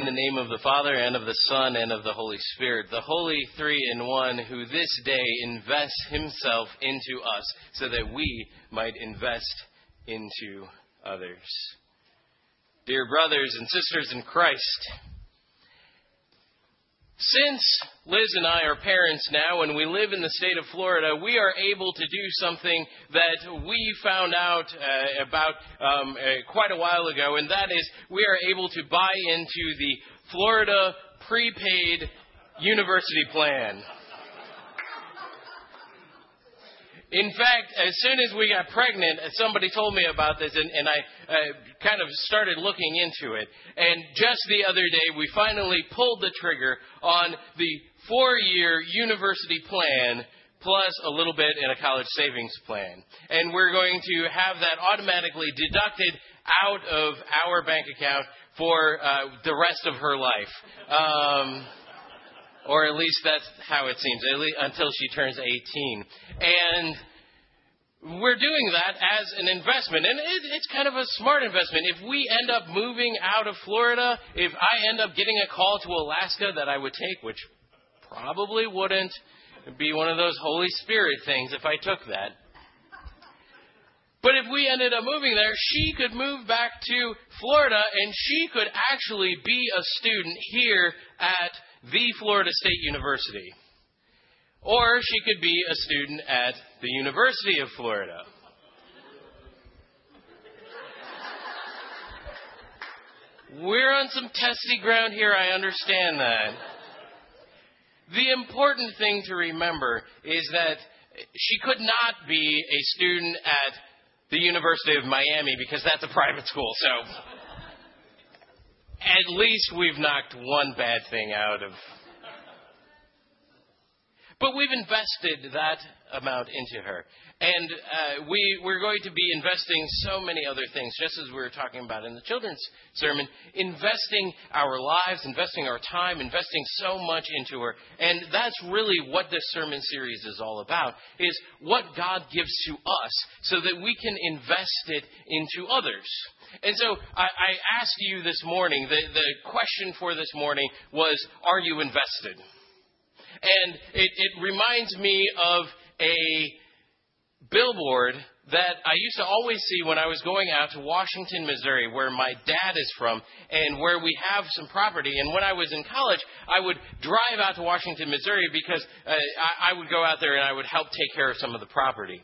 In the name of the Father, and of the Son, and of the Holy Spirit, the Holy Three in One, who this day invests Himself into us so that we might invest into others. Dear brothers and sisters in Christ, since Liz and I are parents now and we live in the state of Florida, we are able to do something that we found out uh, about um, uh, quite a while ago, and that is we are able to buy into the Florida prepaid university plan. In fact, as soon as we got pregnant, somebody told me about this, and, and I uh, kind of started looking into it. And just the other day, we finally pulled the trigger on the four year university plan plus a little bit in a college savings plan. And we're going to have that automatically deducted out of our bank account for uh, the rest of her life. Um, or at least that's how it seems, until she turns 18. And we're doing that as an investment, and it, it's kind of a smart investment. If we end up moving out of Florida, if I end up getting a call to Alaska that I would take, which probably wouldn't be one of those Holy Spirit things if I took that. But if we ended up moving there, she could move back to Florida and she could actually be a student here at the Florida State University. Or she could be a student at the University of Florida. We're on some testy ground here, I understand that. The important thing to remember is that she could not be a student at the University of Miami because that's a private school. So at least we've knocked one bad thing out of but we've invested that amount into her. And uh, we, we're going to be investing so many other things, just as we were talking about in the children's sermon, investing our lives, investing our time, investing so much into her. And that's really what this sermon series is all about, is what God gives to us so that we can invest it into others. And so I, I asked you this morning, the, the question for this morning was, are you invested? And it, it reminds me of a billboard that I used to always see when I was going out to Washington, Missouri, where my dad is from, and where we have some property. And when I was in college, I would drive out to Washington, Missouri, because uh, I, I would go out there and I would help take care of some of the property.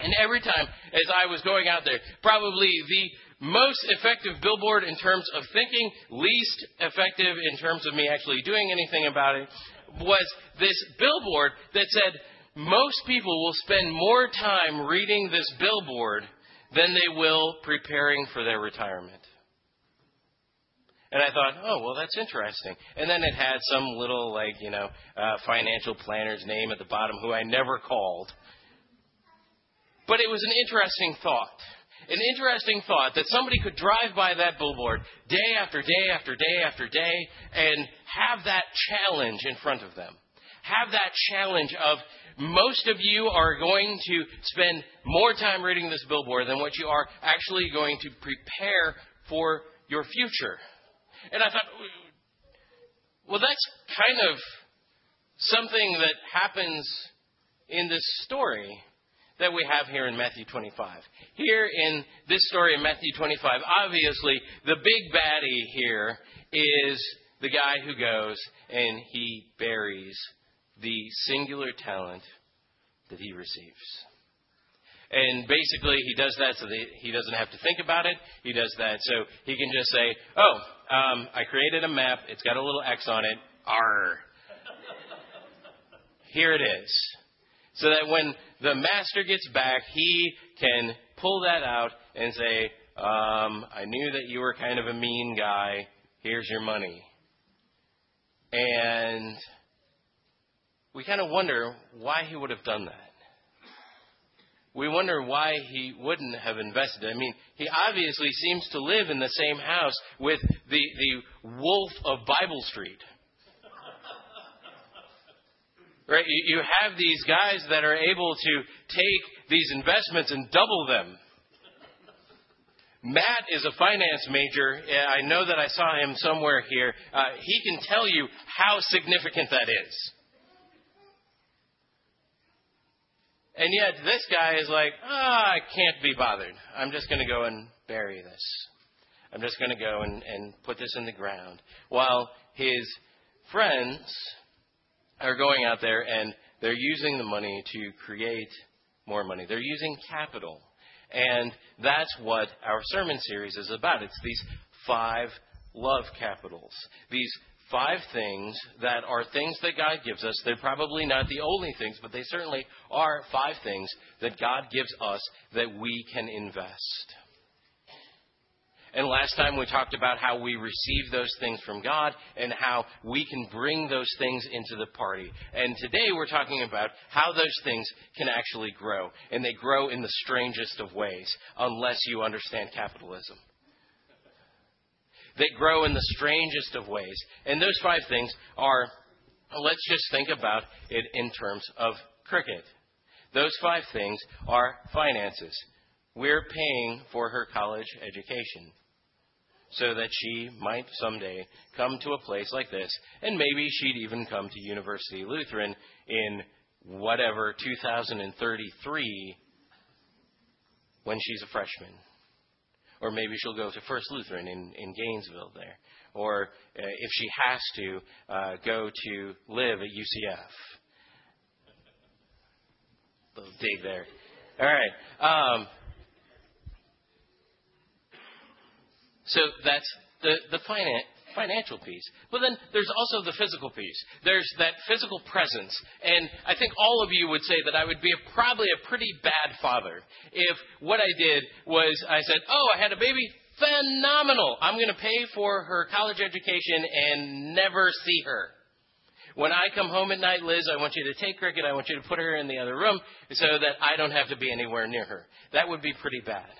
And every time as I was going out there, probably the most effective billboard in terms of thinking, least effective in terms of me actually doing anything about it, was this billboard that said most people will spend more time reading this billboard than they will preparing for their retirement. And I thought, oh, well, that's interesting. And then it had some little, like, you know, uh, financial planner's name at the bottom who I never called. But it was an interesting thought an interesting thought that somebody could drive by that billboard day after day after day after day and have that challenge in front of them. Have that challenge of most of you are going to spend more time reading this billboard than what you are actually going to prepare for your future. And I thought, well, that's kind of something that happens in this story that we have here in Matthew 25. Here in this story in Matthew 25, obviously the big baddie here is the guy who goes and he buries the singular talent that he receives. And basically, he does that so that he doesn't have to think about it. He does that so he can just say, Oh, um, I created a map. It's got a little X on it. R. Here it is. So that when the master gets back, he can pull that out and say, um, I knew that you were kind of a mean guy. Here's your money. And we kind of wonder why he would have done that. We wonder why he wouldn't have invested. I mean, he obviously seems to live in the same house with the, the wolf of Bible Street. Right? You have these guys that are able to take these investments and double them. Matt is a finance major. I know that I saw him somewhere here. Uh, he can tell you how significant that is. And yet, this guy is like, ah, oh, I can't be bothered. I'm just going to go and bury this. I'm just going to go and, and put this in the ground. While his friends are going out there and they're using the money to create more money. They're using capital. And that's what our sermon series is about. It's these five love capitals. These five things that are things that God gives us. They're probably not the only things, but they certainly are five things that God gives us that we can invest. And last time we talked about how we receive those things from God and how we can bring those things into the party. And today we're talking about how those things can actually grow. And they grow in the strangest of ways, unless you understand capitalism. They grow in the strangest of ways. And those five things are, let's just think about it in terms of cricket. Those five things are finances. We're paying for her college education so that she might someday come to a place like this, and maybe she'd even come to University Lutheran in whatever 2033 when she's a freshman. Or maybe she'll go to First Lutheran in, in Gainesville there. Or uh, if she has to, uh, go to live at UCF. Little dig there. All right. Um, So that's the, the finan- financial piece. But then there's also the physical piece. There's that physical presence. And I think all of you would say that I would be a, probably a pretty bad father if what I did was I said, Oh, I had a baby. Phenomenal. I'm going to pay for her college education and never see her. When I come home at night, Liz, I want you to take Cricket. I want you to put her in the other room so that I don't have to be anywhere near her. That would be pretty bad.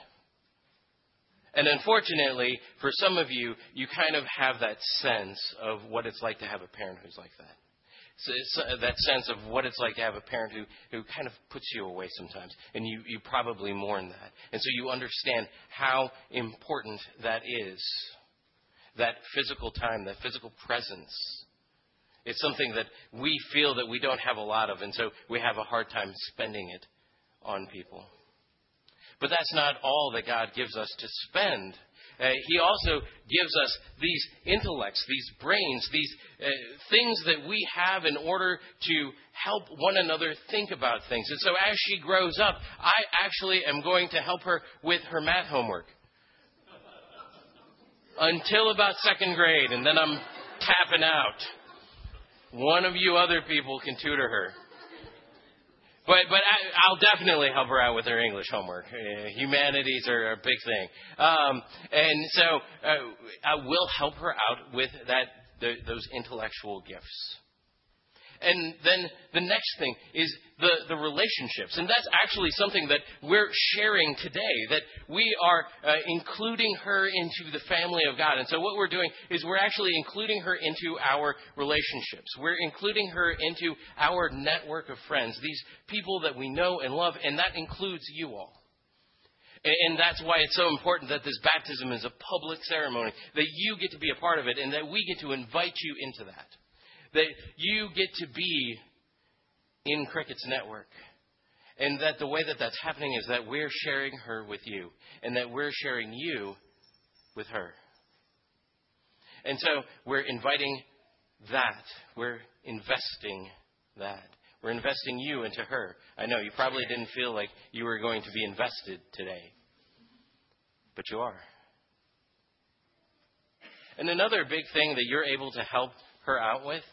And unfortunately, for some of you, you kind of have that sense of what it's like to have a parent who's like that. So uh, that sense of what it's like to have a parent who, who kind of puts you away sometimes. And you, you probably mourn that. And so you understand how important that is. That physical time, that physical presence. It's something that we feel that we don't have a lot of, and so we have a hard time spending it on people. But that's not all that God gives us to spend. Uh, he also gives us these intellects, these brains, these uh, things that we have in order to help one another think about things. And so as she grows up, I actually am going to help her with her math homework. Until about second grade, and then I'm tapping out. One of you other people can tutor her. But but I, will definitely help her out with her English homework. Uh, humanities are a big thing, um, and so uh, I will help her out with that the, those intellectual gifts. And then the next thing is the, the relationships. And that's actually something that we're sharing today, that we are uh, including her into the family of God. And so what we're doing is we're actually including her into our relationships. We're including her into our network of friends, these people that we know and love, and that includes you all. And that's why it's so important that this baptism is a public ceremony, that you get to be a part of it, and that we get to invite you into that that you get to be in Cricket's network. And that the way that that's happening is that we're sharing her with you, and that we're sharing you with her. And so we're inviting that. We're investing that. We're investing you into her. I know you probably didn't feel like you were going to be invested today, but you are. And another big thing that you're able to help her out with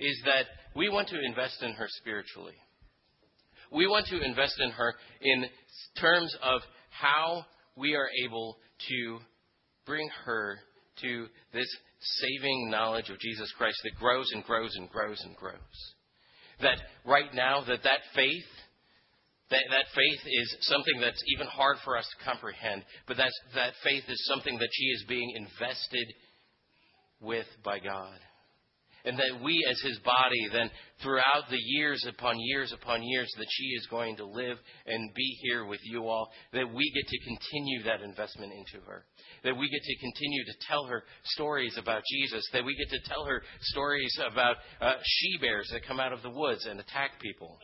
is that we want to invest in her spiritually. We want to invest in her in terms of how we are able to bring her to this saving knowledge of Jesus Christ that grows and grows and grows and grows. That right now that that faith that, that faith is something that's even hard for us to comprehend, but that's, that faith is something that she is being invested with by God. And that we, as his body, then throughout the years upon years upon years that she is going to live and be here with you all, that we get to continue that investment into her. That we get to continue to tell her stories about Jesus. That we get to tell her stories about uh, she bears that come out of the woods and attack people.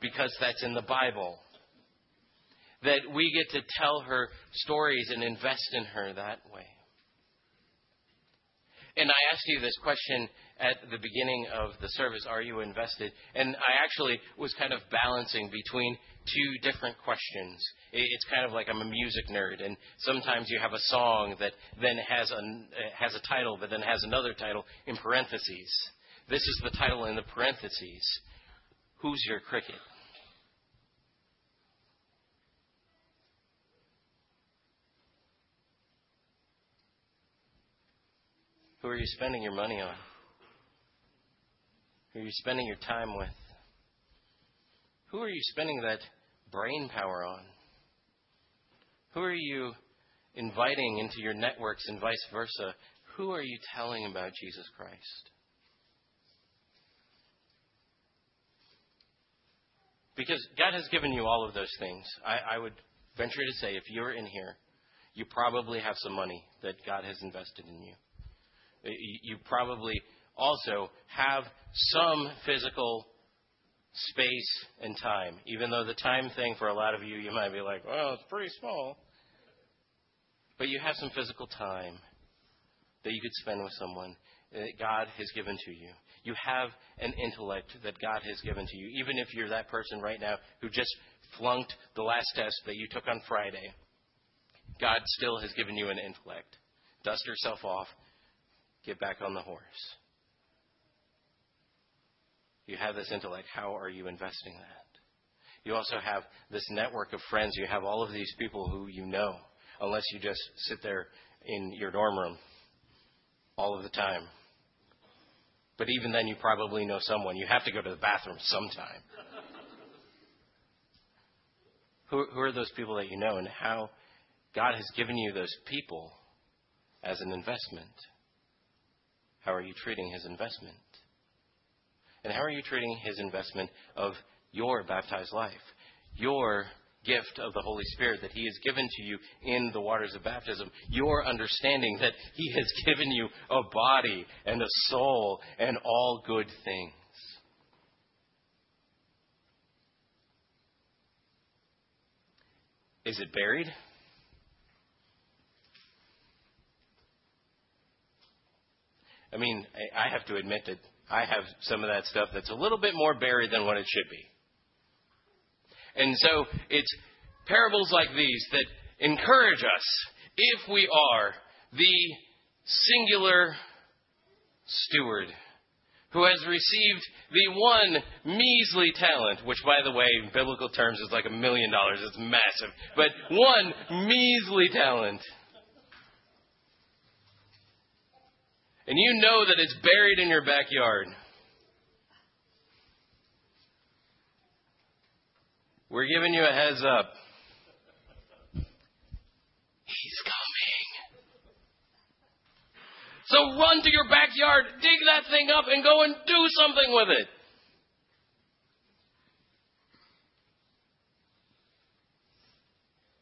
Because that's in the Bible. That we get to tell her stories and invest in her that way. And I asked you this question at the beginning of the service Are you invested? And I actually was kind of balancing between two different questions. It's kind of like I'm a music nerd, and sometimes you have a song that then has a, uh, has a title, but then has another title in parentheses. This is the title in the parentheses Who's Your Cricket? Who are you spending your money on? Who are you spending your time with? Who are you spending that brain power on? Who are you inviting into your networks and vice versa? Who are you telling about Jesus Christ? Because God has given you all of those things. I, I, would venture to say if you're in here, you probably have some money that God has invested in you you probably also have some physical space and time. Even though the time thing for a lot of you, you might be like, well, it's pretty small. But you have some physical time that you could spend with someone that God has given to you. You have an intellect that God has given to you. Even if you're that person right now who just flunked the last test that you took on Friday, God still has given you an intellect. Dust yourself off Get back on the horse. You have this intellect. How are you investing that? You also have this network of friends. You have all of these people who you know, unless you just sit there in your dorm room all of the time. But even then, you probably know someone. You have to go to the bathroom sometime. who, who are those people that you know, and how God has given you those people as an investment? How are you treating his investment? And how are you treating his investment of your baptized life? Your gift of the Holy Spirit that He has given to you in the waters of baptism. Your understanding that He has given you a body and a soul and all good things. Is it buried? I mean, I have to admit that I have some of that stuff that's a little bit more buried than what it should be. And so it's parables like these that encourage us, if we are the singular steward who has received the one measly talent, which, by the way, in biblical terms is like a million dollars. It's massive. But one measly talent. And you know that it's buried in your backyard. We're giving you a heads up. He's coming. So run to your backyard, dig that thing up, and go and do something with it.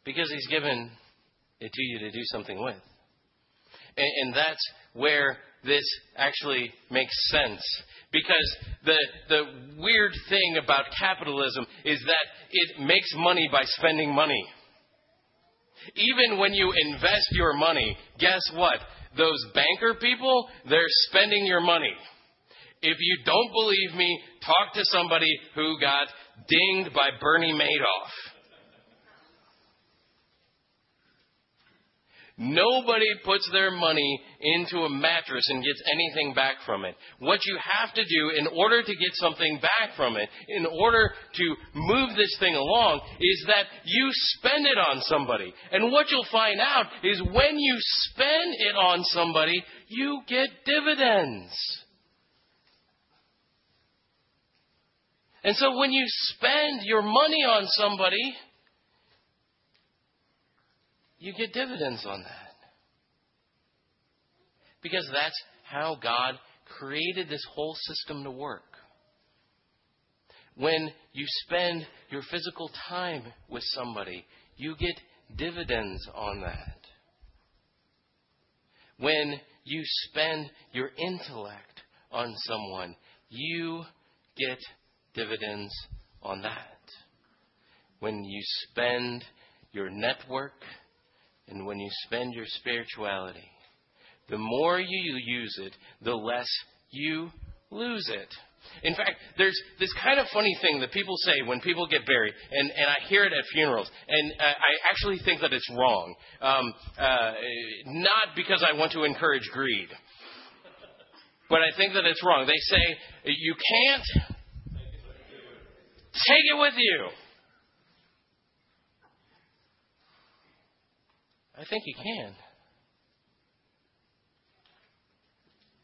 Because he's given it to you to do something with. And, and that's where this actually makes sense. Because the, the weird thing about capitalism is that it makes money by spending money. Even when you invest your money, guess what? Those banker people, they're spending your money. If you don't believe me, talk to somebody who got dinged by Bernie Madoff. Nobody puts their money into a mattress and gets anything back from it. What you have to do in order to get something back from it, in order to move this thing along, is that you spend it on somebody. And what you'll find out is when you spend it on somebody, you get dividends. And so when you spend your money on somebody, you get dividends on that. Because that's how God created this whole system to work. When you spend your physical time with somebody, you get dividends on that. When you spend your intellect on someone, you get dividends on that. When you spend your network and when you spend your spirituality, the more you use it, the less you lose it. In fact, there's this kind of funny thing that people say when people get buried, and, and I hear it at funerals, and I, I actually think that it's wrong. Um, uh, not because I want to encourage greed, but I think that it's wrong. They say, you can't take it with you. I think you can.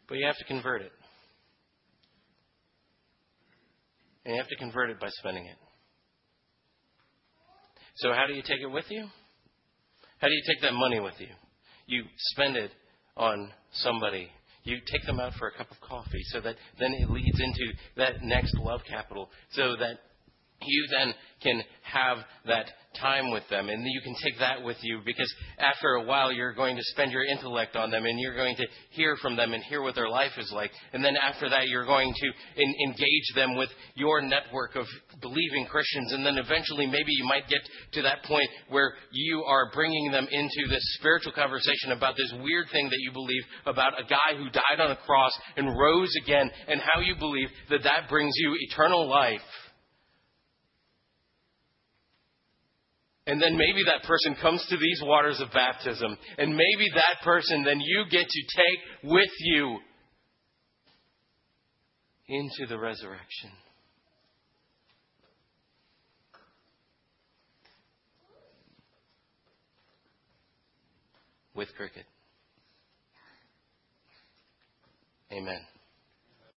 But you have to convert it. And you have to convert it by spending it. So, how do you take it with you? How do you take that money with you? You spend it on somebody. You take them out for a cup of coffee so that then it leads into that next love capital so that you then can have that time with them. And you can take that with you because after a while you're going to spend your intellect on them and you're going to hear from them and hear what their life is like. And then after that you're going to in, engage them with your network of believing Christians. And then eventually maybe you might get to that point where you are bringing them into this spiritual conversation about this weird thing that you believe about a guy who died on a cross and rose again and how you believe that that brings you eternal life And then maybe that person comes to these waters of baptism. And maybe that person then you get to take with you into the resurrection. With cricket. Amen.